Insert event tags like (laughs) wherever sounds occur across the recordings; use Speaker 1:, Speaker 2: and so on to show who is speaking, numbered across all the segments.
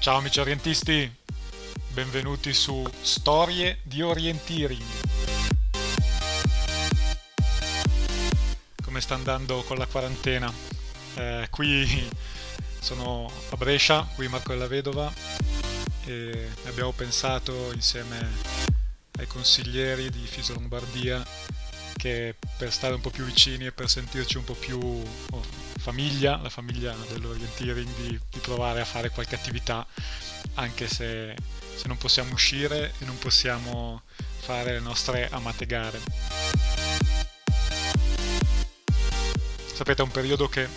Speaker 1: Ciao amici orientisti, benvenuti su Storie di Orienteering. Come sta andando con la quarantena? Eh, qui sono a Brescia, qui Marco della Vedova e abbiamo pensato insieme ai consiglieri di Fisa Lombardia che per stare un po' più vicini e per sentirci un po' più oh, famiglia, la famiglia dell'orienteering, di, di, provare a fare qualche attività, anche se, se non possiamo uscire e non possiamo fare le nostre amate gare. Sapete, è un periodo che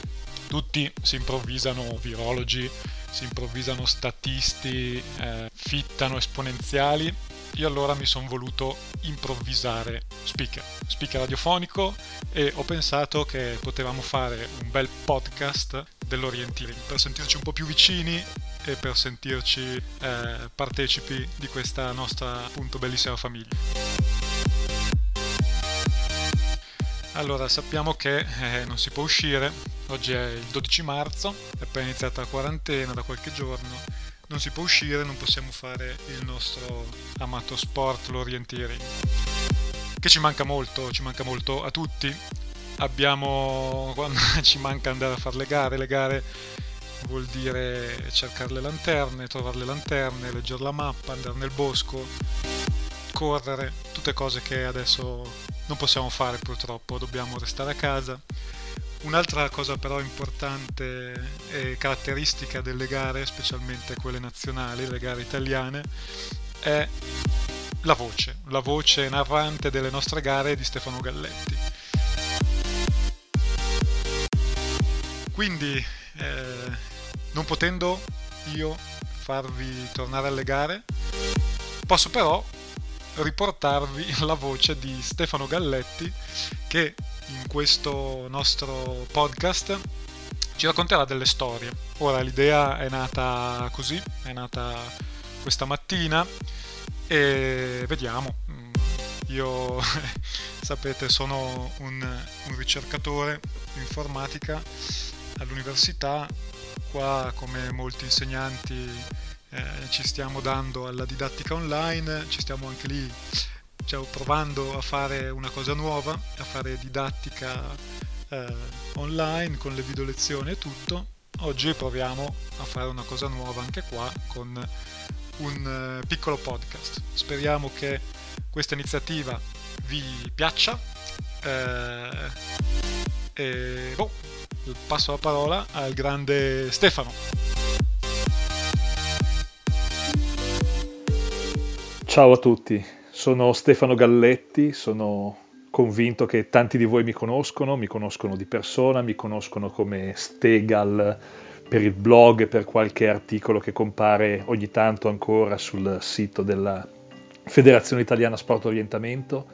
Speaker 1: tutti si improvvisano virologi, si improvvisano statisti, eh, fittano esponenziali io allora mi sono voluto improvvisare speaker, speaker radiofonico e ho pensato che potevamo fare un bel podcast dell'orienteering per sentirci un po' più vicini e per sentirci eh, partecipi di questa nostra appunto bellissima famiglia. Allora, sappiamo che eh, non si può uscire, oggi è il 12 marzo, è appena iniziata la quarantena da qualche giorno non si può uscire, non possiamo fare il nostro amato sport, l'orienteering. Che ci manca molto, ci manca molto a tutti. Abbiamo, (laughs) ci manca andare a fare le gare, le gare vuol dire cercare le lanterne, trovare le lanterne, leggere la mappa, andare nel bosco, correre, tutte cose che adesso non possiamo fare purtroppo, dobbiamo restare a casa Un'altra cosa però importante e caratteristica delle gare, specialmente quelle nazionali, le gare italiane, è la voce, la voce narrante delle nostre gare di Stefano Galletti. Quindi, eh, non potendo io farvi tornare alle gare, posso però riportarvi la voce di Stefano Galletti che in questo nostro podcast ci racconterà delle storie. Ora l'idea è nata così, è nata questa mattina e vediamo. Io, (laughs) sapete, sono un, un ricercatore di informatica all'università, qua come molti insegnanti eh, ci stiamo dando alla didattica online, ci stiamo anche lì diciamo, provando a fare una cosa nuova, a fare didattica eh, online con le video lezioni e tutto. Oggi proviamo a fare una cosa nuova anche qua con un eh, piccolo podcast. Speriamo che questa iniziativa vi piaccia. Eh, e boh, passo la parola al grande Stefano.
Speaker 2: Ciao a tutti, sono Stefano Galletti, sono convinto che tanti di voi mi conoscono, mi conoscono di persona, mi conoscono come Stegal per il blog per qualche articolo che compare ogni tanto ancora sul sito della Federazione Italiana Sport Orientamento.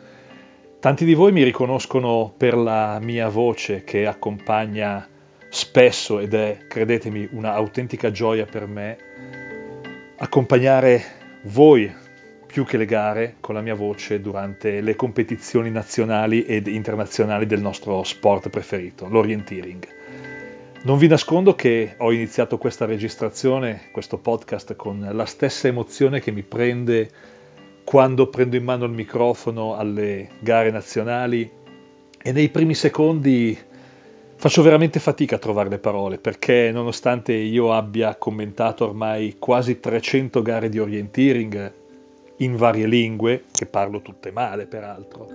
Speaker 2: Tanti di voi mi riconoscono per la mia voce che accompagna spesso ed è, credetemi, un'autentica gioia per me accompagnare voi più che le gare con la mia voce durante le competizioni nazionali ed internazionali del nostro sport preferito, l'orienteering. Non vi nascondo che ho iniziato questa registrazione, questo podcast, con la stessa emozione che mi prende quando prendo in mano il microfono alle gare nazionali e nei primi secondi faccio veramente fatica a trovare le parole perché nonostante io abbia commentato ormai quasi 300 gare di orienteering, in varie lingue, che parlo tutte male peraltro.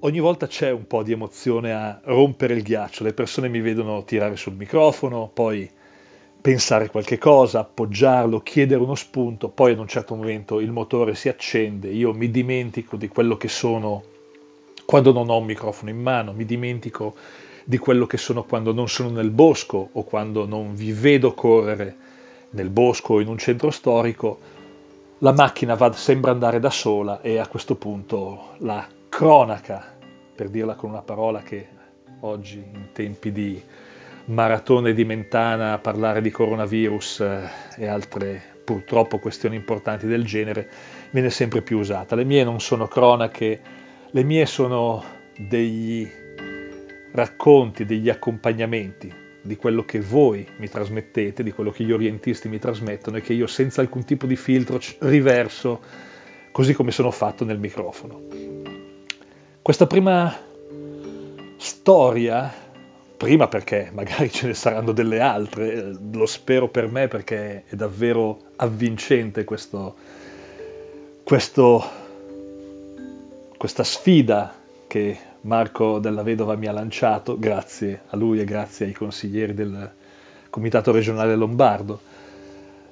Speaker 2: Ogni volta c'è un po' di emozione a rompere il ghiaccio, le persone mi vedono tirare sul microfono, poi pensare qualche cosa, appoggiarlo, chiedere uno spunto, poi ad un certo momento il motore si accende, io mi dimentico di quello che sono quando non ho un microfono in mano, mi dimentico di quello che sono quando non sono nel bosco o quando non vi vedo correre nel bosco o in un centro storico la macchina va, sembra andare da sola e a questo punto la cronaca, per dirla con una parola che oggi in tempi di maratone di Mentana parlare di coronavirus eh, e altre purtroppo questioni importanti del genere viene sempre più usata. Le mie non sono cronache, le mie sono degli racconti, degli accompagnamenti di quello che voi mi trasmettete, di quello che gli orientisti mi trasmettono e che io senza alcun tipo di filtro riverso così come sono fatto nel microfono. Questa prima storia, prima perché magari ce ne saranno delle altre, lo spero per me perché è davvero avvincente questo, questo, questa sfida che Marco della Vedova mi ha lanciato, grazie a lui e grazie ai consiglieri del Comitato regionale lombardo.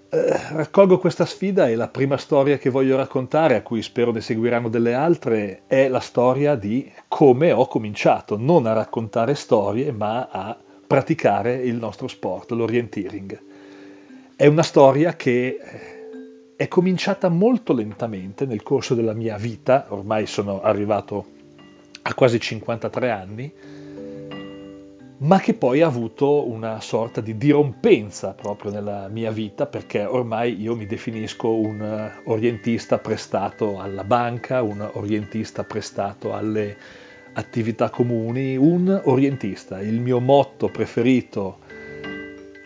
Speaker 2: Eh, raccolgo questa sfida e la prima storia che voglio raccontare, a cui spero ne seguiranno delle altre, è la storia di come ho cominciato, non a raccontare storie, ma a praticare il nostro sport, l'orienteering. È una storia che è cominciata molto lentamente nel corso della mia vita, ormai sono arrivato a quasi 53 anni, ma che poi ha avuto una sorta di dirompenza proprio nella mia vita perché ormai io mi definisco un eh, orientista prestato alla banca, un orientista prestato alle attività comuni, un orientista. Il mio motto preferito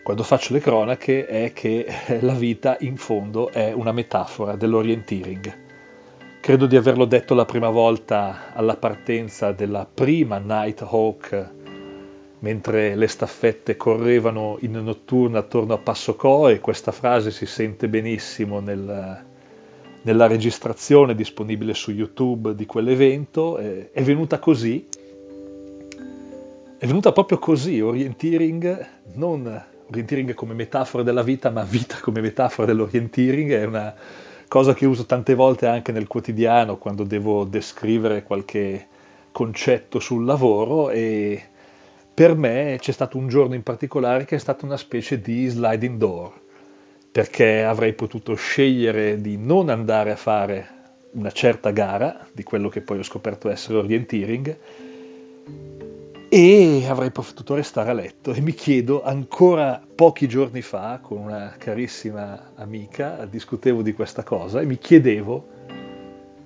Speaker 2: quando faccio le cronache è che la vita in fondo è una metafora dell'orienteering. Credo di averlo detto la prima volta alla partenza della prima Nighthawk mentre le staffette correvano in notturna attorno a Passocò e questa frase si sente benissimo nel, nella registrazione disponibile su YouTube di quell'evento, è venuta così, è venuta proprio così, orienteering, non orienteering come metafora della vita, ma vita come metafora dell'orienteering, è una cosa che uso tante volte anche nel quotidiano quando devo descrivere qualche concetto sul lavoro e per me c'è stato un giorno in particolare che è stato una specie di sliding door, perché avrei potuto scegliere di non andare a fare una certa gara, di quello che poi ho scoperto essere orienteering, e avrei potuto restare a letto. E mi chiedo, ancora pochi giorni fa, con una carissima amica, discutevo di questa cosa e mi chiedevo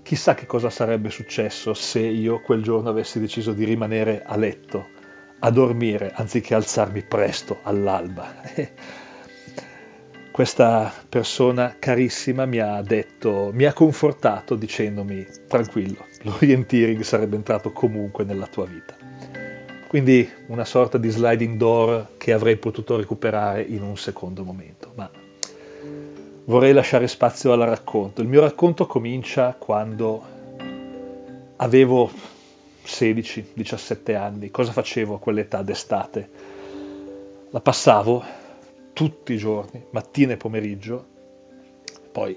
Speaker 2: chissà che cosa sarebbe successo se io quel giorno avessi deciso di rimanere a letto a dormire anziché alzarmi presto all'alba. (laughs) Questa persona carissima mi ha detto, mi ha confortato dicendomi tranquillo, l'orienteering sarebbe entrato comunque nella tua vita. Quindi una sorta di sliding door che avrei potuto recuperare in un secondo momento, ma vorrei lasciare spazio al racconto. Il mio racconto comincia quando avevo 16-17 anni, cosa facevo a quell'età d'estate? La passavo tutti i giorni, mattina e pomeriggio, poi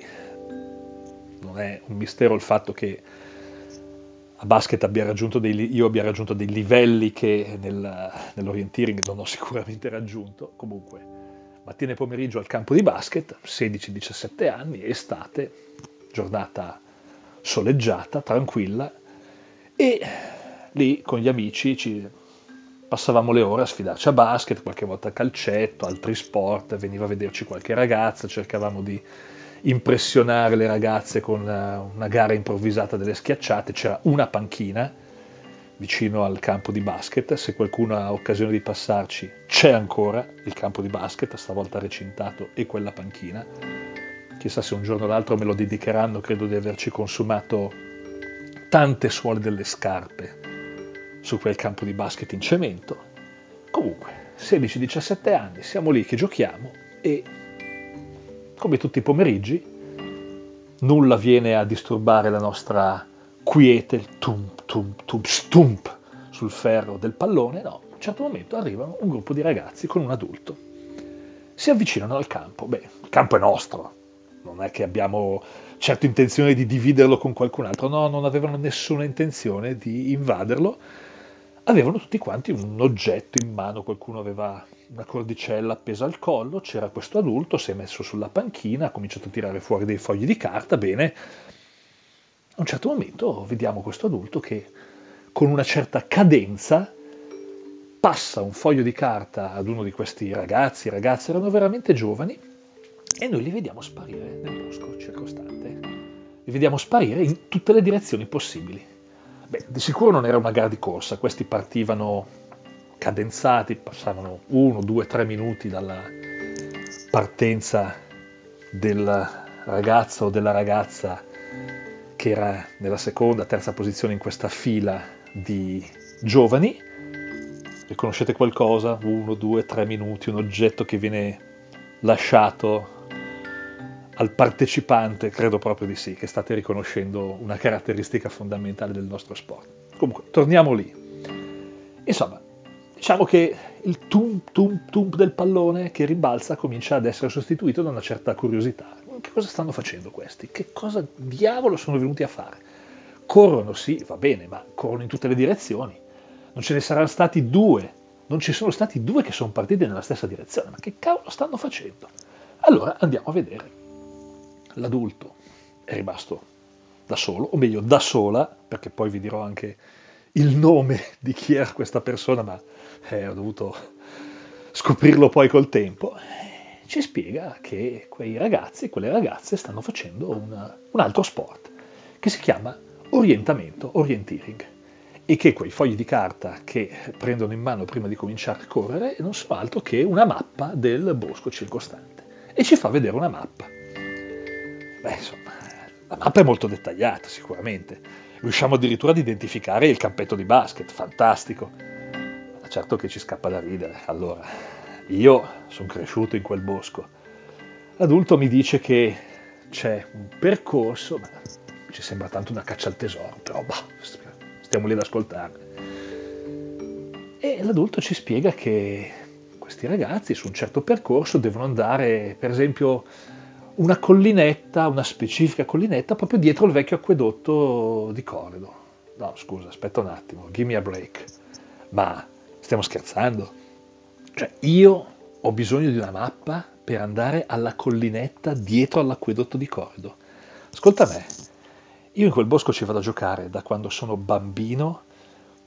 Speaker 2: non è un mistero il fatto che a basket abbia raggiunto dei, io abbia raggiunto dei livelli che nel, nell'orienteering non ho sicuramente raggiunto, comunque mattina e pomeriggio al campo di basket, 16-17 anni, estate, giornata soleggiata, tranquilla, e lì con gli amici ci passavamo le ore a sfidarci a basket, qualche volta a calcetto, altri sport, veniva a vederci qualche ragazza, cercavamo di impressionare le ragazze con una, una gara improvvisata delle schiacciate, c'era una panchina vicino al campo di basket, se qualcuno ha occasione di passarci c'è ancora il campo di basket, stavolta recintato e quella panchina, chissà se un giorno o l'altro me lo dedicheranno, credo di averci consumato tante suole delle scarpe su quel campo di basket in cemento. Comunque, 16-17 anni, siamo lì che giochiamo e, come tutti i pomeriggi, nulla viene a disturbare la nostra quiete, il tump, tump, tump, stump sul ferro del pallone, no, a un certo momento arrivano un gruppo di ragazzi con un adulto. Si avvicinano al campo, beh, il campo è nostro, non è che abbiamo certo intenzione di dividerlo con qualcun altro, no, non avevano nessuna intenzione di invaderlo, avevano tutti quanti un oggetto in mano, qualcuno aveva una cordicella appesa al collo, c'era questo adulto, si è messo sulla panchina, ha cominciato a tirare fuori dei fogli di carta, bene, a un certo momento vediamo questo adulto che con una certa cadenza passa un foglio di carta ad uno di questi ragazzi, i ragazzi erano veramente giovani, e noi li vediamo sparire nel bosco circostante, li vediamo sparire in tutte le direzioni possibili Beh, di sicuro non era una gara di corsa, questi partivano cadenzati, passavano uno, due, tre minuti dalla partenza del ragazzo o della ragazza che era nella seconda, terza posizione in questa fila di giovani. Riconoscete qualcosa? Uno, due, tre minuti, un oggetto che viene lasciato al partecipante, credo proprio di sì, che state riconoscendo una caratteristica fondamentale del nostro sport. Comunque, torniamo lì. Insomma, diciamo che il tum tum tum del pallone che rimbalza comincia ad essere sostituito da una certa curiosità. Che cosa stanno facendo questi? Che cosa diavolo sono venuti a fare? Corrono, sì, va bene, ma corrono in tutte le direzioni. Non ce ne saranno stati due, non ci sono stati due che sono partiti nella stessa direzione. Ma che cavolo stanno facendo? Allora andiamo a vedere l'adulto è rimasto da solo, o meglio da sola, perché poi vi dirò anche il nome di chi era questa persona, ma eh, ho dovuto scoprirlo poi col tempo, ci spiega che quei ragazzi e quelle ragazze stanno facendo una, un altro sport che si chiama orientamento, orienteering, e che quei fogli di carta che prendono in mano prima di cominciare a correre non sono altro che una mappa del bosco circostante e ci fa vedere una mappa Beh, insomma, la mappa è molto dettagliata, sicuramente. Riusciamo addirittura ad identificare il campetto di basket, fantastico. Certo che ci scappa da ridere. Allora, io sono cresciuto in quel bosco. L'adulto mi dice che c'è un percorso, ma ci sembra tanto una caccia al tesoro, però bah, stiamo lì ad ascoltare. E l'adulto ci spiega che questi ragazzi su un certo percorso devono andare, per esempio, una collinetta, una specifica collinetta proprio dietro il vecchio acquedotto di Corrido. No, scusa, aspetta un attimo, give me a break. Ma stiamo scherzando? Cioè, io ho bisogno di una mappa per andare alla collinetta dietro all'acquedotto di Corrido. Ascolta me, io in quel bosco ci vado a giocare da quando sono bambino,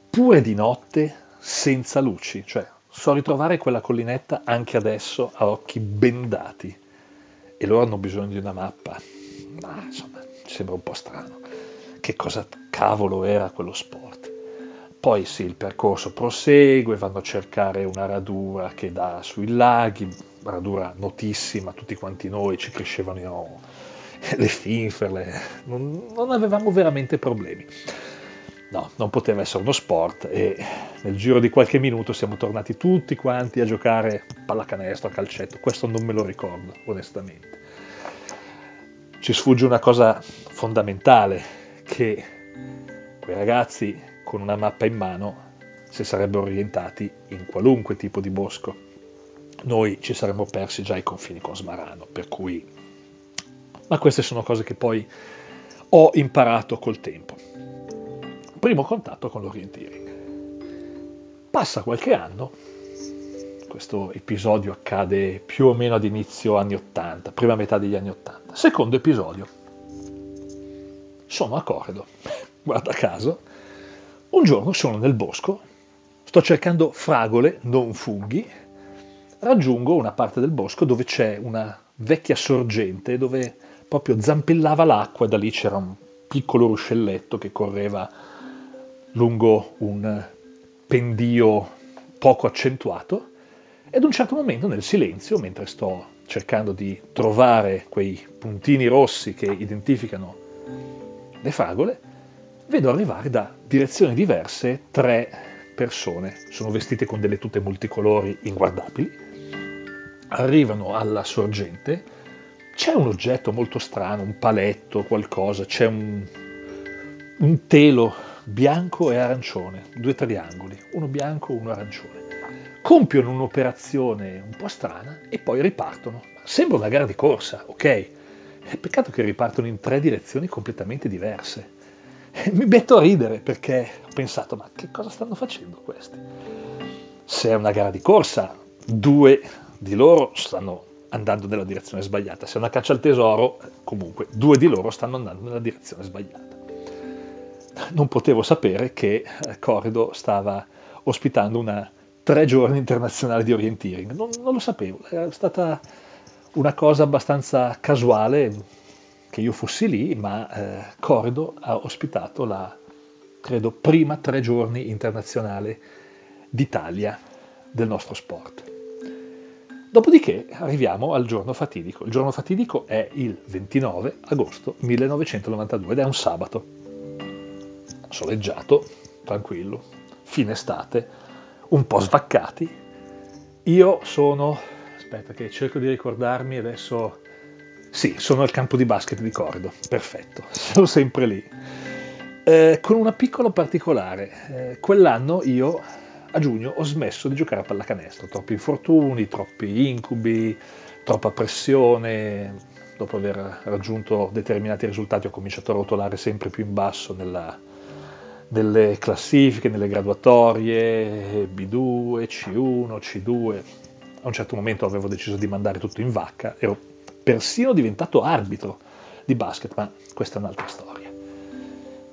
Speaker 2: pure di notte, senza luci, cioè so ritrovare quella collinetta anche adesso a occhi bendati e loro hanno bisogno di una mappa. Ma insomma, sembra un po' strano. Che cosa cavolo era quello sport? Poi sì, il percorso prosegue, vanno a cercare una radura che dà sui laghi, radura notissima, tutti quanti noi ci crescevano le finferle, non, non avevamo veramente problemi. No, non poteva essere uno sport e nel giro di qualche minuto siamo tornati tutti quanti a giocare pallacanestro, a calcetto. Questo non me lo ricordo, onestamente. Ci sfugge una cosa fondamentale, che quei ragazzi con una mappa in mano si sarebbero orientati in qualunque tipo di bosco. Noi ci saremmo persi già i confini con Smarano, per cui... Ma queste sono cose che poi ho imparato col tempo primo contatto con l'orienteering. Passa qualche anno, questo episodio accade più o meno ad inizio anni 80, prima metà degli anni 80. Secondo episodio, sono a Corredo, (laughs) guarda caso, un giorno sono nel bosco, sto cercando fragole, non funghi, raggiungo una parte del bosco dove c'è una vecchia sorgente dove proprio zampellava l'acqua e da lì c'era un piccolo ruscelletto che correva lungo un pendio poco accentuato e ad un certo momento nel silenzio, mentre sto cercando di trovare quei puntini rossi che identificano le fragole, vedo arrivare da direzioni diverse tre persone, sono vestite con delle tute multicolori inguardabili, arrivano alla sorgente, c'è un oggetto molto strano, un paletto, qualcosa, c'è un, un telo bianco e arancione, due triangoli, uno bianco e uno arancione. Compiono un'operazione un po' strana e poi ripartono. Sembra una gara di corsa, ok? Peccato che ripartono in tre direzioni completamente diverse. (laughs) Mi metto a ridere perché ho pensato, ma che cosa stanno facendo questi? Se è una gara di corsa, due di loro stanno andando nella direzione sbagliata. Se è una caccia al tesoro, comunque, due di loro stanno andando nella direzione sbagliata non potevo sapere che eh, Corrido stava ospitando una tre giorni internazionale di orienteering. Non, non, lo sapevo, era stata una cosa abbastanza casuale che io fossi lì, ma eh, Corrido ha ospitato la, credo, prima tre giorni internazionale d'Italia del nostro sport. Dopodiché arriviamo al giorno fatidico. Il giorno fatidico è il 29 agosto 1992 ed è un sabato. Soleggiato, tranquillo, fine estate, un po' svaccati. Io sono, aspetta che cerco di ricordarmi adesso, sì, sono al campo di basket di Corrido, perfetto, (laughs) sono sempre lì. Eh, con una piccola particolare, eh, quell'anno io a giugno ho smesso di giocare a pallacanestro, troppi infortuni, troppi incubi, troppa pressione, dopo aver raggiunto determinati risultati ho cominciato a rotolare sempre più in basso nella, nelle classifiche, nelle graduatorie, B2, C1, C2. A un certo momento avevo deciso di mandare tutto in vacca, ero persino diventato arbitro di basket, ma questa è un'altra storia.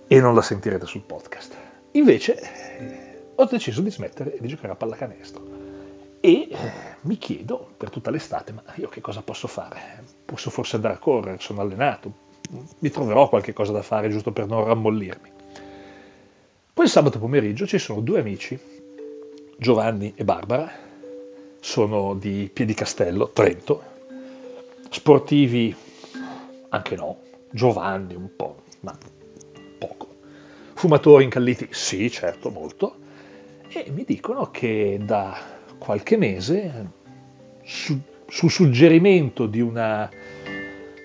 Speaker 2: E non la sentirete sul podcast. Invece ho deciso di smettere di giocare a pallacanestro. E eh, mi chiedo per tutta l'estate, ma io che cosa posso fare? Posso forse andare a correre, sono allenato, mi troverò qualche cosa da fare giusto per non rammollirmi. Poi sabato pomeriggio ci sono due amici, Giovanni e Barbara, sono di Piedicastello, Trento, sportivi anche no, Giovanni un po', ma poco. Fumatori incalliti, sì, certo, molto. E mi dicono che da qualche mese, su, su suggerimento di una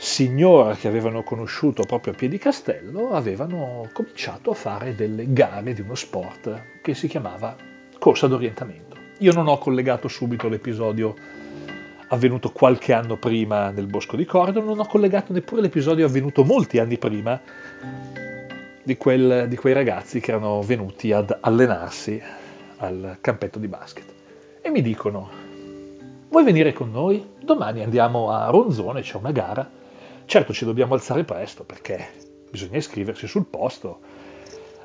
Speaker 2: signora che avevano conosciuto proprio a Piedicastello, avevano cominciato a fare delle gare di uno sport che si chiamava corsa d'orientamento. Io non ho collegato subito l'episodio avvenuto qualche anno prima nel bosco di Cordo, non ho collegato neppure l'episodio avvenuto molti anni prima di, quel, di quei ragazzi che erano venuti ad allenarsi al campetto di basket e mi dicono vuoi venire con noi? Domani andiamo a Ronzone, c'è una gara. Certo ci dobbiamo alzare presto perché bisogna iscriversi sul posto.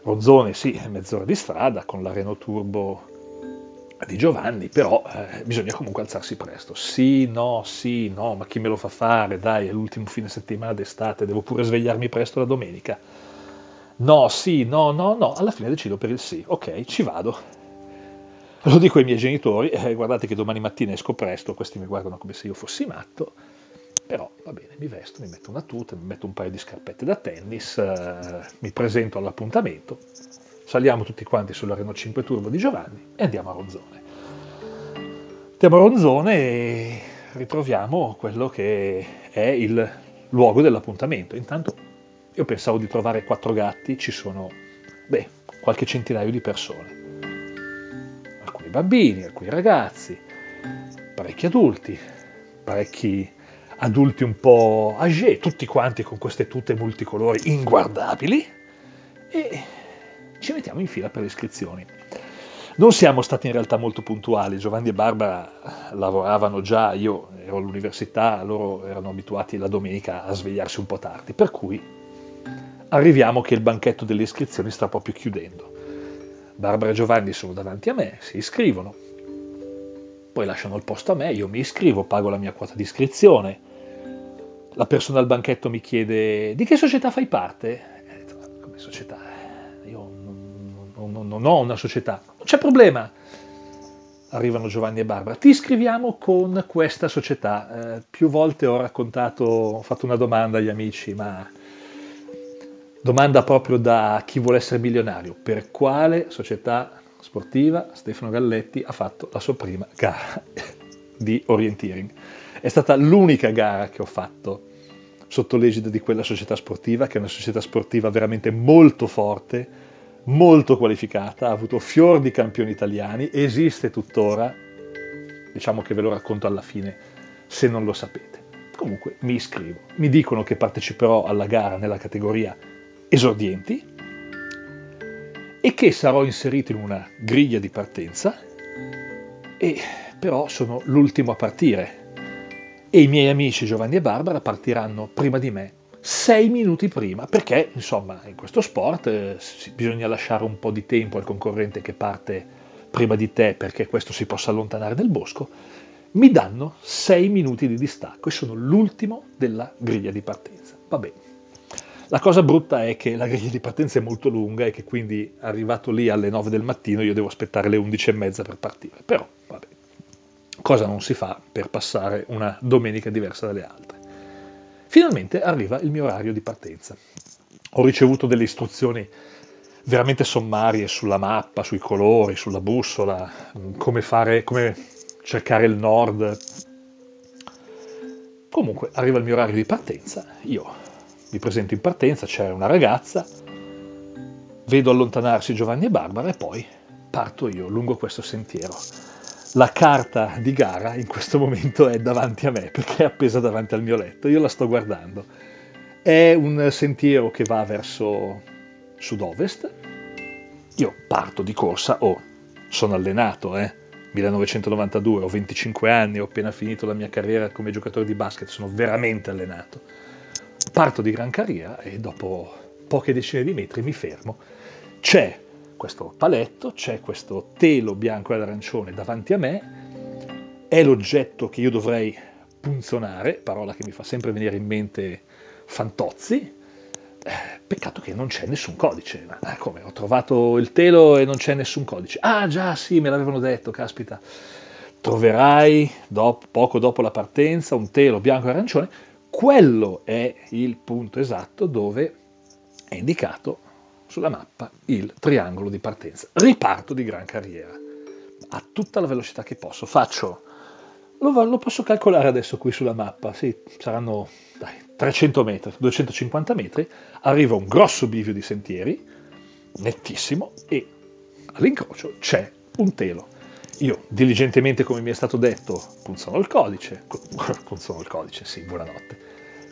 Speaker 2: Ronzone sì, mezz'ora di strada con l'areno turbo di Giovanni, però eh, bisogna comunque alzarsi presto. Sì, no, sì, no, ma chi me lo fa fare? Dai, è l'ultimo fine settimana d'estate, devo pure svegliarmi presto la domenica. No, sì, no, no, no, alla fine decido per il sì. Ok, ci vado. Lo dico ai miei genitori, eh, guardate che domani mattina esco presto, questi mi guardano come se io fossi matto, però va bene, mi vesto, mi metto una tuta, mi metto un paio di scarpette da tennis, eh, mi presento all'appuntamento, saliamo tutti quanti sulla Renault 5 Turbo di Giovanni e andiamo a Ronzone. Andiamo a Ronzone e ritroviamo quello che è il luogo dell'appuntamento. Intanto io pensavo di trovare quattro gatti, ci sono, beh, qualche centinaio di persone bambini, alcuni ragazzi, parecchi adulti, parecchi adulti un po' âgé, tutti quanti con queste tute multicolori inguardabili e ci mettiamo in fila per le iscrizioni. Non siamo stati in realtà molto puntuali, Giovanni e Barbara lavoravano già, io ero all'università, loro erano abituati la domenica a svegliarsi un po' tardi, per cui arriviamo che il banchetto delle iscrizioni sta proprio chiudendo. Barbara e Giovanni sono davanti a me, si iscrivono, poi lasciano il posto a me, io mi iscrivo, pago la mia quota di iscrizione, la persona al banchetto mi chiede di che società fai parte? Come società? Io non, non, non ho una società, non c'è problema. Arrivano Giovanni e Barbara, ti iscriviamo con questa società. Eh, più volte ho raccontato, ho fatto una domanda agli amici, ma Domanda proprio da chi vuole essere milionario. Per quale società sportiva Stefano Galletti ha fatto la sua prima gara (laughs) di orienteering? È stata l'unica gara che ho fatto sotto l'egida di quella società sportiva, che è una società sportiva veramente molto forte, molto qualificata, ha avuto fior di campioni italiani, esiste tuttora, diciamo che ve lo racconto alla fine se non lo sapete. Comunque mi iscrivo, mi dicono che parteciperò alla gara nella categoria esordienti e che sarò inserito in una griglia di partenza e però sono l'ultimo a partire e i miei amici Giovanni e Barbara partiranno prima di me sei minuti prima perché insomma in questo sport eh, bisogna lasciare un po' di tempo al concorrente che parte prima di te perché questo si possa allontanare nel bosco mi danno sei minuti di distacco e sono l'ultimo della griglia di partenza va bene La cosa brutta è che la griglia di partenza è molto lunga e che quindi arrivato lì alle 9 del mattino io devo aspettare le 11 e mezza per partire. Però, vabbè, cosa non si fa per passare una domenica diversa dalle altre. Finalmente arriva il mio orario di partenza. Ho ricevuto delle istruzioni veramente sommarie sulla mappa, sui colori, sulla bussola, come fare, come cercare il nord. Comunque arriva il mio orario di partenza, io mi presento in partenza, c'è una ragazza, vedo allontanarsi Giovanni e Barbara e poi parto io lungo questo sentiero. La carta di gara in questo momento è davanti a me perché è appesa davanti al mio letto, io la sto guardando. È un sentiero che va verso sud-ovest. Io parto di corsa, oh, sono allenato, eh. 1992, ho 25 anni, ho appena finito la mia carriera come giocatore di basket, sono veramente allenato Parto di gran carriera e dopo poche decine di metri mi fermo. C'è questo paletto, c'è questo telo bianco e arancione davanti a me, è l'oggetto che io dovrei punzonare, parola che mi fa sempre venire in mente Fantozzi, eh, peccato che non c'è nessun codice. Ma eh, come? Ho trovato il telo e non c'è nessun codice. Ah già, sì, me l'avevano detto, caspita. Troverai dopo, poco dopo la partenza un telo bianco e arancione quello è il punto esatto dove è indicato sulla mappa il triangolo di partenza. Riparto di gran carriera. A tutta la velocità che posso. Faccio, lo, lo posso calcolare adesso qui sulla mappa, sì, saranno dai, 300 metri, 250 metri, arriva un grosso bivio di sentieri, nettissimo, e all'incrocio c'è un telo. Io diligentemente, come mi è stato detto, punzono il codice, punzono (laughs) il codice, sì, buonanotte,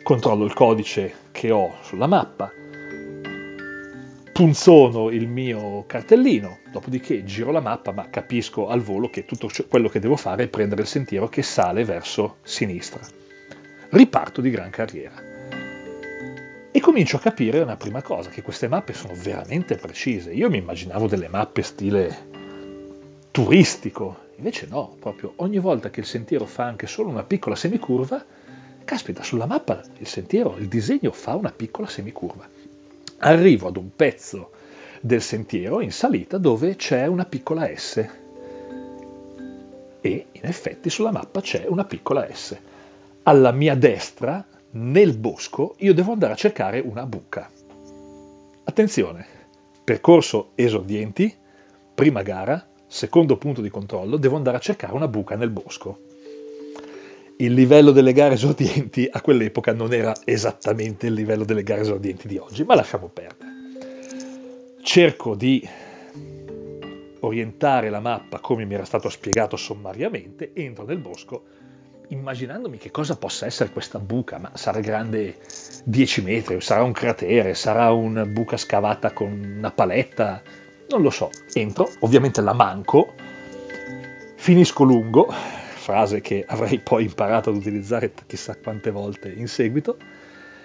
Speaker 2: controllo il codice che ho sulla mappa, punzono il mio cartellino, dopodiché giro la mappa, ma capisco al volo che tutto quello che devo fare è prendere il sentiero che sale verso sinistra. Riparto di gran carriera. E comincio a capire una prima cosa, che queste mappe sono veramente precise. Io mi immaginavo delle mappe stile turistico. Invece no, proprio ogni volta che il sentiero fa anche solo una piccola semicurva, caspita, sulla mappa il sentiero, il disegno fa una piccola semicurva. Arrivo ad un pezzo del sentiero in salita dove c'è una piccola S. E in effetti sulla mappa c'è una piccola S. Alla mia destra, nel bosco, io devo andare a cercare una buca. Attenzione, percorso esordienti, prima gara, secondo punto di controllo, devo andare a cercare una buca nel bosco. Il livello delle gare esordienti a quell'epoca non era esattamente il livello delle gare esordienti di oggi, ma lasciamo perdere. Cerco di orientare la mappa come mi era stato spiegato sommariamente, entro nel bosco immaginandomi che cosa possa essere questa buca, ma sarà grande 10 metri, sarà un cratere, sarà una buca scavata con una paletta, non lo so, entro, ovviamente la manco, finisco lungo, frase che avrei poi imparato ad utilizzare chissà quante volte in seguito,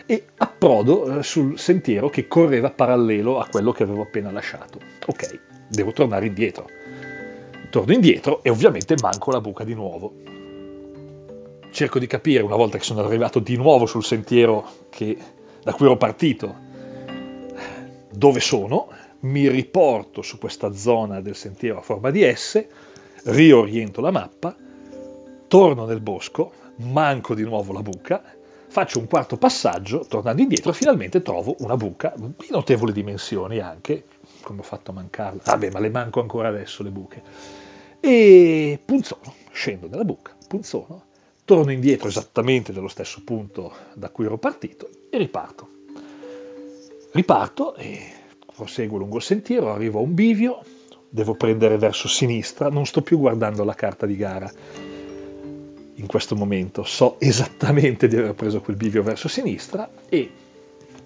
Speaker 2: e approdo eh, sul sentiero che correva parallelo a quello che avevo appena lasciato. Ok, devo tornare indietro. Torno indietro e ovviamente manco la buca di nuovo. Cerco di capire, una volta che sono arrivato di nuovo sul sentiero che, da cui ero partito, dove sono, mi riporto su questa zona del sentiero a forma di S, rioriento la mappa, torno nel bosco, manco di nuovo la buca, faccio un quarto passaggio, tornando indietro, finalmente trovo una buca di notevoli dimensioni anche, come ho fatto a mancarla, vabbè ma le manco ancora adesso le buche, e punzono, scendo nella buca, punzono, torno indietro esattamente dallo stesso punto da cui ero partito e riparto. Riparto e proseguo lungo il sentiero, arrivo a un bivio, devo prendere verso sinistra, non sto più guardando la carta di gara in questo momento, so esattamente di aver preso quel bivio verso sinistra e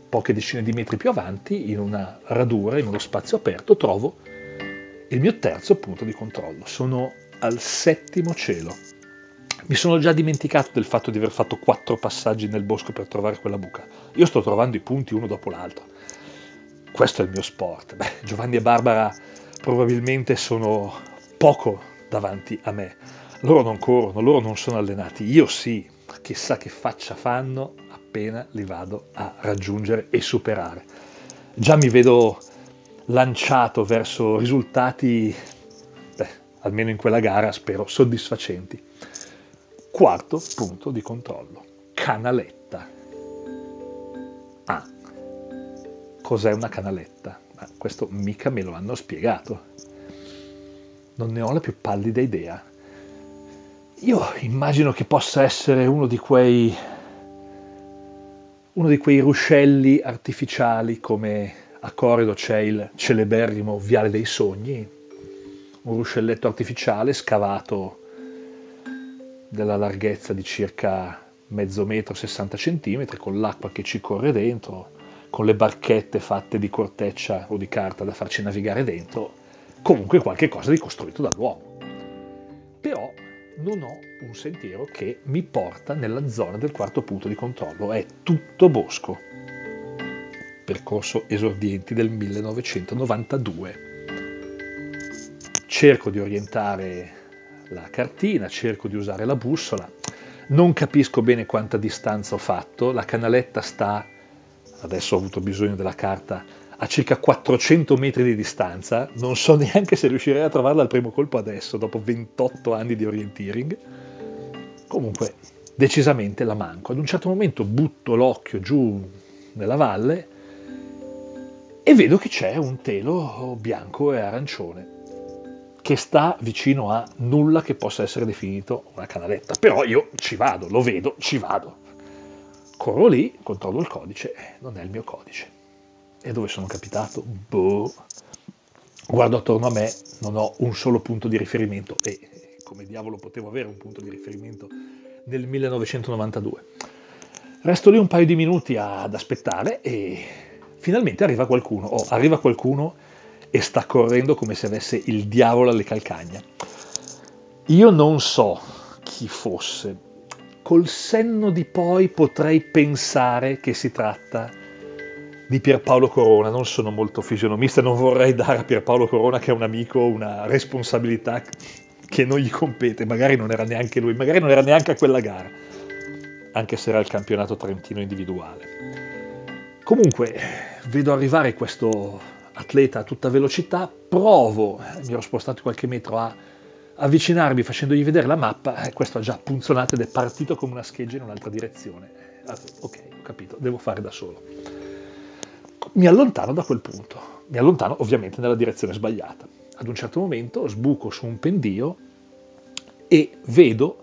Speaker 2: poche decine di metri più avanti, in una radura, in uno spazio aperto, trovo il mio terzo punto di controllo. Sono al settimo cielo. Mi sono già dimenticato del fatto di aver fatto quattro passaggi nel bosco per trovare quella buca. Io sto trovando i punti uno dopo l'altro questo è il mio sport. Beh, Giovanni e Barbara probabilmente sono poco davanti a me. Loro non corrono, loro non sono allenati, io sì, chissà che faccia fanno appena li vado a raggiungere e superare. Già mi vedo lanciato verso risultati, beh, almeno in quella gara, spero soddisfacenti. Quarto punto di controllo, canaletta. Ah, cos'è una canaletta? Ma questo mica me lo hanno spiegato. Non ne ho la più pallida idea. Io immagino che possa essere uno di quei uno di quei ruscelli artificiali come a Corrido c'è il celeberrimo Viale dei Sogni, un ruscelletto artificiale scavato della larghezza di circa mezzo metro, 60 centimetri, con l'acqua che ci corre dentro, con le barchette fatte di corteccia o di carta da farci navigare dentro, comunque qualche cosa di costruito dall'uomo. Però non ho un sentiero che mi porta nella zona del quarto punto di controllo, è tutto bosco. Percorso esordienti del 1992. Cerco di orientare la cartina, cerco di usare la bussola, non capisco bene quanta distanza ho fatto, la canaletta sta, adesso ho avuto bisogno della carta, a circa 400 metri di distanza, non so neanche se riuscirei a trovarla al primo colpo adesso, dopo 28 anni di orienteering. Comunque, decisamente la manco. Ad un certo momento butto l'occhio giù nella valle e vedo che c'è un telo bianco e arancione che sta vicino a nulla che possa essere definito una canaletta. Però io ci vado, lo vedo, ci vado. Corro lì, controllo il codice, eh, non è il mio codice. E dove sono capitato? Boh. Guardo attorno a me, non ho un solo punto di riferimento e come diavolo potevo avere un punto di riferimento nel 1992. Resto lì un paio di minuti ad aspettare e finalmente arriva qualcuno, oh, arriva qualcuno e sta correndo come se avesse il diavolo alle calcagna. Io non so chi fosse, col senno di poi potrei pensare che si tratta di Pierpaolo Corona, non sono molto fisionomista, non vorrei dare a Pierpaolo Corona che è un amico una responsabilità che non gli compete, magari non era neanche lui, magari non era neanche a quella gara, anche se era il campionato trentino individuale. Comunque, vedo arrivare questo atleta a tutta velocità, provo, mi ero spostato qualche metro a avvicinarmi facendogli vedere la mappa questo ha già punzonato ed è partito come una scheggia in un'altra direzione. Ok, ho capito, devo fare da solo. Mi allontano da quel punto, mi allontano ovviamente nella direzione sbagliata. Ad un certo momento sbuco su un pendio e vedo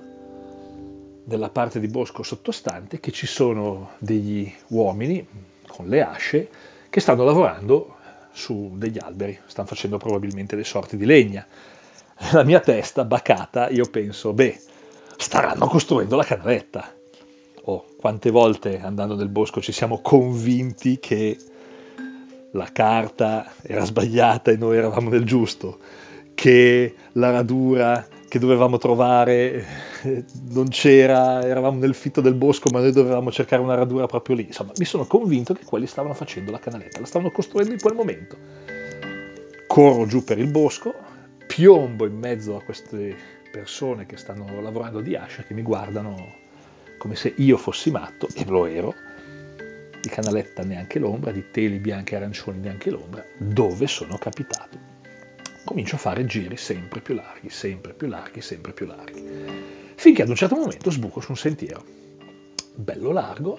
Speaker 2: nella parte di bosco sottostante che ci sono degli uomini, con le asce che stanno lavorando su degli alberi, stanno facendo probabilmente le sorti di legna. La mia testa, bacata, io penso, beh, staranno costruendo la canaletta. Oh, quante volte andando nel bosco ci siamo convinti che la carta era sbagliata e noi eravamo nel giusto, che la radura che dovevamo trovare eh, non c'era, eravamo nel fitto del bosco, ma noi dovevamo cercare una radura proprio lì. Insomma, mi sono convinto che quelli stavano facendo la canaletta, la stavano costruendo in quel momento. Corro giù per il bosco, piombo in mezzo a queste persone che stanno lavorando di ascia, che mi guardano come se io fossi matto, e lo ero. Di canaletta neanche l'ombra, di teli bianchi e arancioni neanche l'ombra. Dove sono capitato? comincio a fare giri sempre più larghi, sempre più larghi, sempre più larghi, finché ad un certo momento sbuco su un sentiero, bello largo,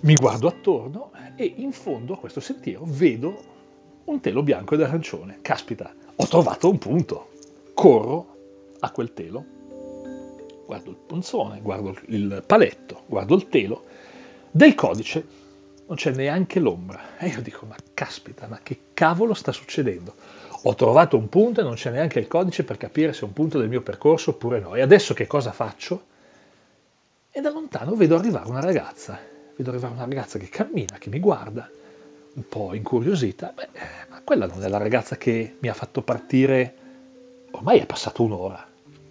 Speaker 2: mi guardo attorno e in fondo a questo sentiero vedo un telo bianco ed arancione. Caspita, ho trovato un punto. Corro a quel telo, guardo il punzone, guardo il paletto, guardo il telo, del codice non c'è neanche l'ombra. E io dico, ma caspita, ma che cavolo sta succedendo? ho trovato un punto e non c'è neanche il codice per capire se è un punto del mio percorso oppure no. E adesso che cosa faccio? E da lontano vedo arrivare una ragazza, vedo arrivare una ragazza che cammina, che mi guarda, un po' incuriosita. Beh, ma quella non è la ragazza che mi ha fatto partire, ormai è passata un'ora.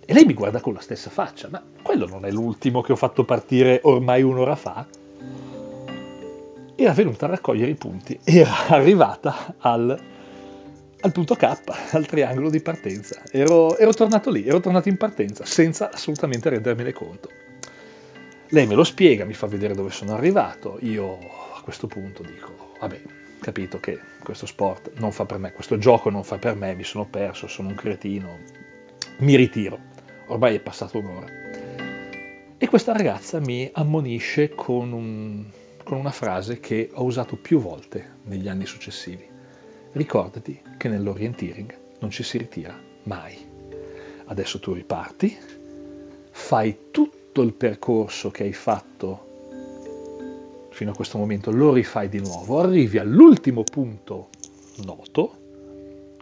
Speaker 2: E lei mi guarda con la stessa faccia, ma quello non è l'ultimo che ho fatto partire ormai un'ora fa? Era venuta a raccogliere i punti, era (laughs) arrivata al al punto K, al triangolo di partenza. Ero, ero, tornato lì, ero tornato in partenza senza assolutamente rendermene conto. Lei me lo spiega, mi fa vedere dove sono arrivato, io a questo punto dico, vabbè, capito che questo sport non fa per me, questo gioco non fa per me, mi sono perso, sono un cretino, mi ritiro. Ormai è passata un'ora. E questa ragazza mi ammonisce con, un, con una frase che ho usato più volte negli anni successivi. Ricordati che nell'orienteering non ci si ritira mai. Adesso tu riparti, fai tutto il percorso che hai fatto fino a questo momento, lo rifai di nuovo, arrivi all'ultimo punto noto,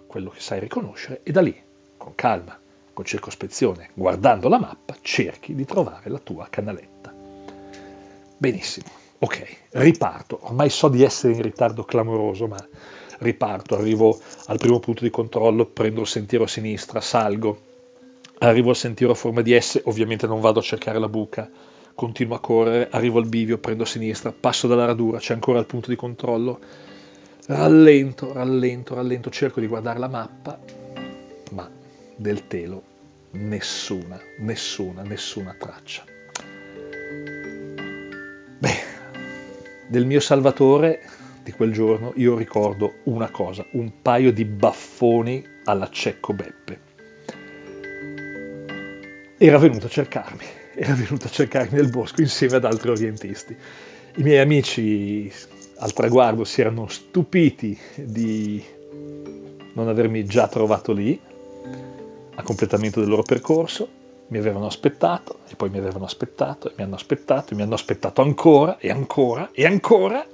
Speaker 2: quello che sai riconoscere, e da lì, con calma, con circospezione, guardando la mappa, cerchi di trovare la tua canaletta. Benissimo, ok, riparto. Ormai so di essere in ritardo clamoroso, ma riparto, arrivo al primo punto di controllo, prendo il sentiero a sinistra, salgo, arrivo al sentiero a forma di S, ovviamente non vado a cercare la buca, continuo a correre, arrivo al bivio, prendo a sinistra, passo dalla radura, c'è ancora il punto di controllo, rallento, rallento, rallento, cerco di guardare la mappa, ma del telo nessuna, nessuna, nessuna traccia. Del mio salvatore di quel giorno io ricordo una cosa, un paio di baffoni alla Cecco Beppe. Era venuto a cercarmi, era venuto a cercarmi nel bosco insieme ad altri orientisti. I miei amici al traguardo si erano stupiti di non avermi già trovato lì, a completamento del loro percorso, mi avevano aspettato e poi mi avevano aspettato e mi hanno aspettato e mi hanno aspettato ancora e ancora e ancora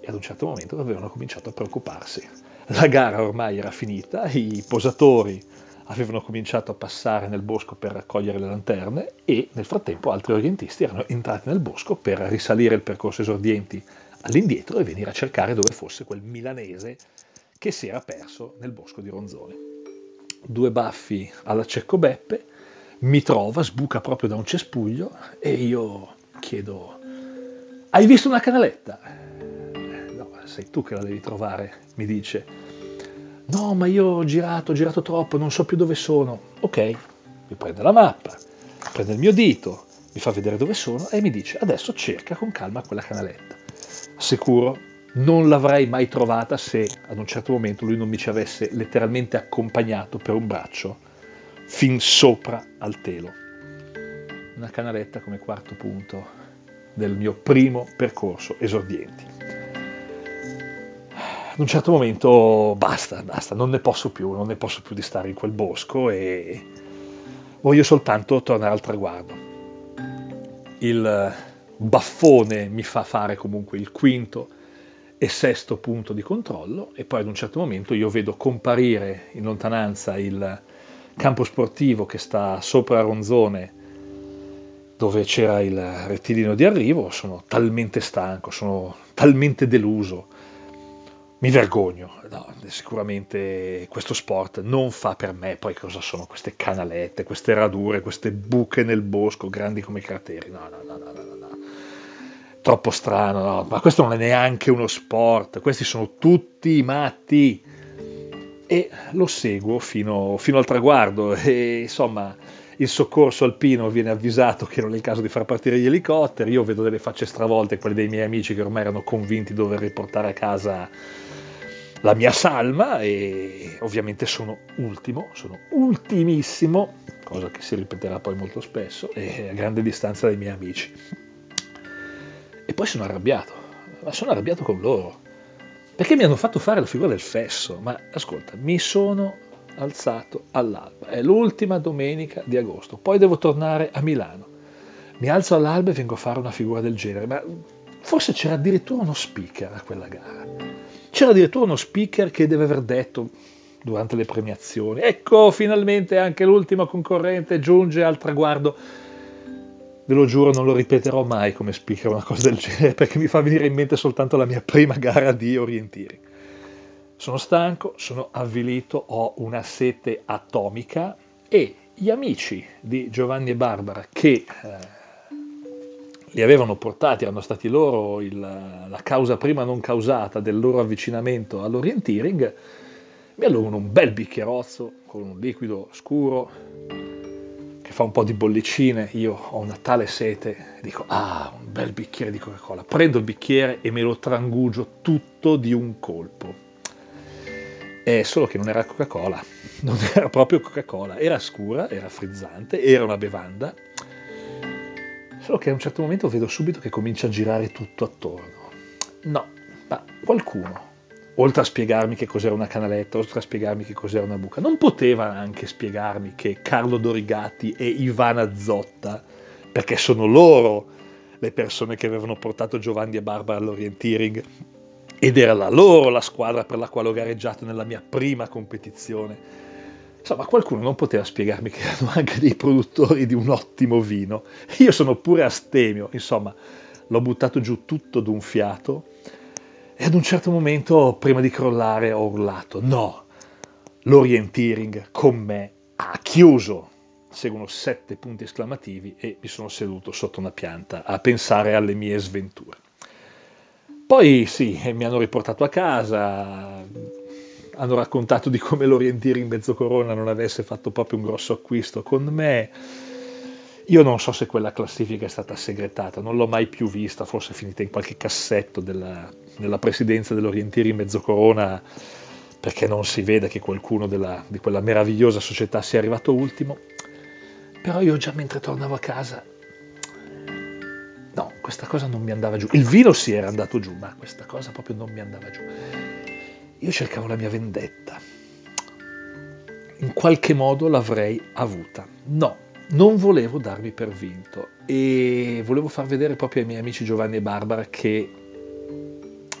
Speaker 2: e ad un certo momento avevano cominciato a preoccuparsi. La gara ormai era finita, i posatori avevano cominciato a passare nel bosco per raccogliere le lanterne e nel frattempo altri orientisti erano entrati nel bosco per risalire il percorso esordienti all'indietro e venire a cercare dove fosse quel milanese che si era perso nel bosco di Ronzone due baffi alla Cecco Beppe, mi trova, sbuca proprio da un cespuglio e io chiedo, hai visto una canaletta? No, sei tu che la devi trovare, mi dice. No, ma io ho girato, ho girato troppo, non so più dove sono. Ok, mi prende la mappa, prende il mio dito, mi fa vedere dove sono e mi dice adesso cerca con calma quella canaletta. Sicuro non l'avrei mai trovata se ad un certo momento lui non mi ci avesse letteralmente accompagnato per un braccio fin sopra al telo. Una canaletta come quarto punto del mio primo percorso esordienti. Ad un certo momento basta, basta, non ne posso più, non ne posso più di stare in quel bosco e voglio soltanto tornare al traguardo. Il baffone mi fa fare comunque il quinto e sesto punto di controllo e poi ad un certo momento io vedo comparire in lontananza il campo sportivo che sta sopra Ronzone dove c'era il rettilineo di arrivo, sono talmente stanco, sono talmente deluso, mi vergogno, no, sicuramente questo sport non fa per me, poi cosa sono queste canalette, queste radure, queste buche nel bosco grandi come crateri, no, no, no, no, no. Troppo strano, no? ma questo non è neanche uno sport, questi sono tutti matti. E lo seguo fino, fino al traguardo. E insomma il soccorso alpino viene avvisato che non è il caso di far partire gli elicotteri, io vedo delle facce stravolte, quelle dei miei amici che ormai erano convinti di dover riportare a casa la mia salma. E ovviamente sono ultimo, sono ultimissimo, cosa che si ripeterà poi molto spesso, e a grande distanza dai miei amici. E poi sono arrabbiato, ma sono arrabbiato con loro, perché mi hanno fatto fare la figura del fesso. Ma ascolta, mi sono alzato all'alba, è l'ultima domenica di agosto, poi devo tornare a Milano. Mi alzo all'alba e vengo a fare una figura del genere, ma forse c'era addirittura uno speaker a quella gara. C'era addirittura uno speaker che deve aver detto durante le premiazioni, ecco finalmente anche l'ultimo concorrente giunge al traguardo ve lo giuro non lo ripeterò mai come speaker una cosa del genere perché mi fa venire in mente soltanto la mia prima gara di orienteering. Sono stanco, sono avvilito, ho una sete atomica e gli amici di Giovanni e Barbara che eh, li avevano portati, erano stati loro il, la causa prima non causata del loro avvicinamento all'orienteering, mi allungano un bel bicchierozzo con un liquido scuro fa un po' di bollicine, io ho una tale sete, dico, ah, un bel bicchiere di Coca-Cola. Prendo il bicchiere e me lo trangugio tutto di un colpo. È solo che non era Coca-Cola, (laughs) non era proprio Coca-Cola, era scura, era frizzante, era una bevanda, solo che a un certo momento vedo subito che comincia a girare tutto attorno. No, ma qualcuno oltre a spiegarmi che cos'era una canaletta, oltre a spiegarmi che cos'era una buca, non poteva anche spiegarmi che Carlo Dorigati e Ivana Zotta, perché sono loro le persone che avevano portato Giovanni e Barbara all'orienteering ed era la loro la squadra per la quale ho gareggiato nella mia prima competizione. Insomma, qualcuno non poteva spiegarmi che erano anche dei produttori di un ottimo vino. Io sono pure astemio, insomma, l'ho buttato giù tutto d'un fiato e ad un certo momento, prima di crollare, ho urlato: No, l'orienteering con me ha chiuso. Seguono sette punti esclamativi e mi sono seduto sotto una pianta a pensare alle mie sventure. Poi sì, mi hanno riportato a casa, hanno raccontato di come l'orienteering mezzo corona non avesse fatto proprio un grosso acquisto con me io non so se quella classifica è stata segretata, non l'ho mai più vista, forse è finita in qualche cassetto della, della presidenza dell'Orientieri Mezzocorona perché non si vede che qualcuno della, di quella meravigliosa società sia arrivato ultimo. Però io già mentre tornavo a casa, no, questa cosa non mi andava giù. Il vino si era andato giù, ma questa cosa proprio non mi andava giù. Io cercavo la mia vendetta. In qualche modo l'avrei avuta. No, non volevo darmi per vinto e volevo far vedere proprio ai miei amici Giovanni e Barbara che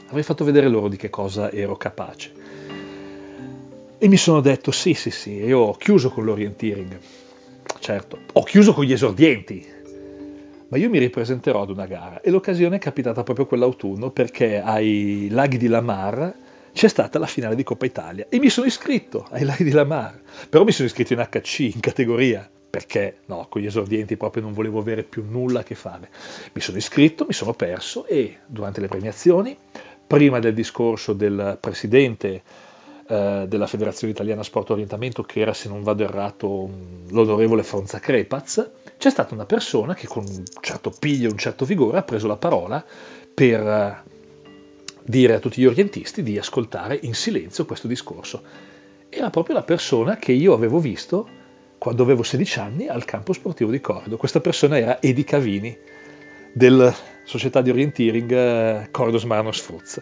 Speaker 2: avrei fatto vedere loro di che cosa ero capace. E mi sono detto sì, sì, sì, io ho chiuso con l'orienteering, certo, ho chiuso con gli esordienti, ma io mi ripresenterò ad una gara e l'occasione è capitata proprio quell'autunno perché ai laghi di Lamar c'è stata la finale di Coppa Italia e mi sono iscritto ai laghi di Lamar, però mi sono iscritto in HC, in categoria, perché no, con gli esordienti proprio non volevo avere più nulla a che fare. Mi sono iscritto, mi sono perso e durante le premiazioni, prima del discorso del presidente eh, della Federazione Italiana Sport Orientamento, che era, se non vado errato, l'onorevole Fronza Crepaz, c'è stata una persona che con un certo piglio un certo vigore ha preso la parola per eh, dire a tutti gli orientisti di ascoltare in silenzio questo discorso. Era proprio la persona che io avevo visto quando avevo 16 anni al campo sportivo di Cordo. Questa persona era Edi Cavini della società di orienteering eh, Cordos Marnos Fruz.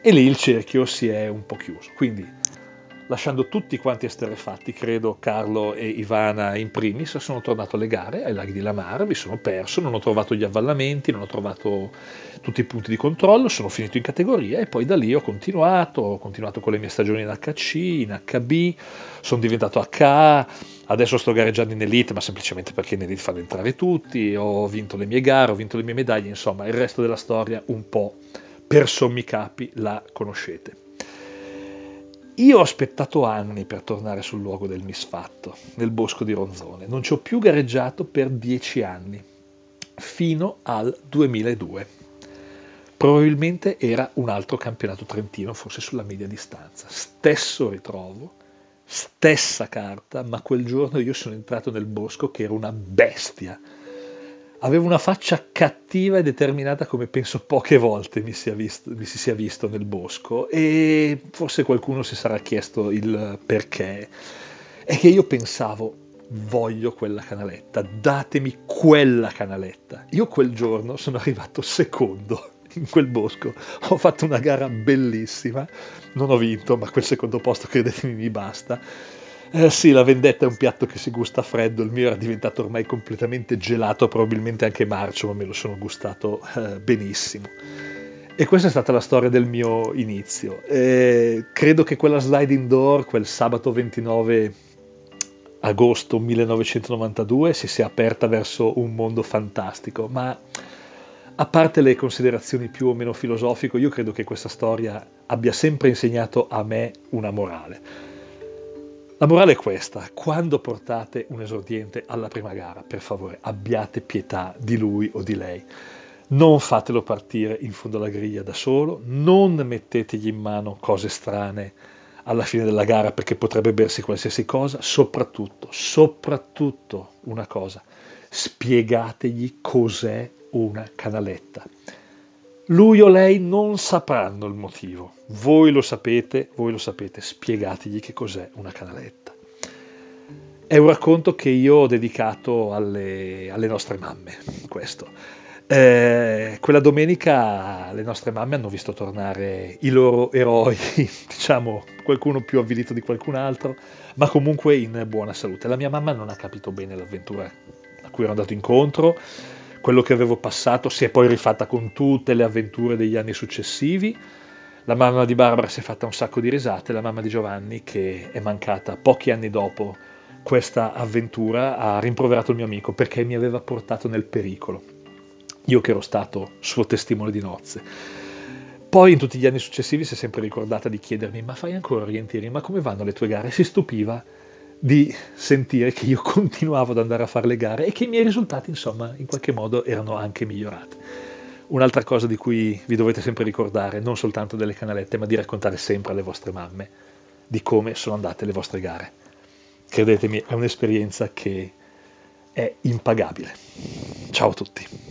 Speaker 2: E lì il cerchio si è un po' chiuso. Quindi, lasciando tutti quanti esterrefatti, credo Carlo e Ivana in primis, sono tornato alle gare ai laghi di Lamar, mi sono perso, non ho trovato gli avvallamenti, non ho trovato tutti i punti di controllo, sono finito in categoria e poi da lì ho continuato, ho continuato con le mie stagioni in HC, in HB, sono diventato HA, Adesso sto gareggiando in Elite, ma semplicemente perché in Elite fanno entrare tutti, ho vinto le mie gare, ho vinto le mie medaglie, insomma, il resto della storia un po' per sommi capi la conoscete. Io ho aspettato anni per tornare sul luogo del misfatto, nel bosco di Ronzone. Non ci ho più gareggiato per dieci anni, fino al 2002. Probabilmente era un altro campionato trentino, forse sulla media distanza. Stesso ritrovo, stessa carta, ma quel giorno io sono entrato nel bosco che era una bestia. Avevo una faccia cattiva e determinata come penso poche volte mi, sia visto, mi si sia visto nel bosco e forse qualcuno si sarà chiesto il perché. È che io pensavo, voglio quella canaletta, datemi quella canaletta. Io quel giorno sono arrivato secondo in quel bosco. Ho fatto una gara bellissima, non ho vinto, ma quel secondo posto credetemi mi basta. Eh, sì, la vendetta è un piatto che si gusta freddo, il mio era diventato ormai completamente gelato, probabilmente anche marcio, ma me lo sono gustato eh, benissimo. E questa è stata la storia del mio inizio. Eh, credo che quella slide indoor, quel sabato 29 agosto 1992, si sia aperta verso un mondo fantastico, ma a parte le considerazioni più o meno filosofiche, io credo che questa storia abbia sempre insegnato a me una morale. La morale è questa, quando portate un esordiente alla prima gara, per favore abbiate pietà di lui o di lei. Non fatelo partire in fondo alla griglia da solo, non mettetegli in mano cose strane alla fine della gara perché potrebbe bersi qualsiasi cosa, soprattutto, soprattutto una cosa, spiegategli cos'è una canaletta. Lui o lei non sapranno il motivo, voi lo sapete, voi lo sapete, spiegategli che cos'è una canaletta. È un racconto che io ho dedicato alle, alle nostre mamme, questo. Eh, quella domenica le nostre mamme hanno visto tornare i loro eroi, (laughs) diciamo qualcuno più avvilito di qualcun altro, ma comunque in buona salute. La mia mamma non ha capito bene l'avventura a cui ero andato incontro, quello che avevo passato si è poi rifatta con tutte le avventure degli anni successivi. La mamma di Barbara si è fatta un sacco di risate, la mamma di Giovanni, che è mancata pochi anni dopo questa avventura, ha rimproverato il mio amico perché mi aveva portato nel pericolo. Io che ero stato suo testimone di nozze. Poi in tutti gli anni successivi si è sempre ricordata di chiedermi ma fai ancora orientieri, ma come vanno le tue gare? Si stupiva di sentire che io (laughs) continuavo ad andare a fare le gare e che i miei risultati, insomma, in qualche modo erano anche migliorati. Un'altra cosa di cui vi dovete sempre ricordare, non soltanto delle canalette, ma di raccontare sempre alle vostre mamme di come sono andate le vostre gare. Credetemi, è un'esperienza che è impagabile. Ciao a tutti.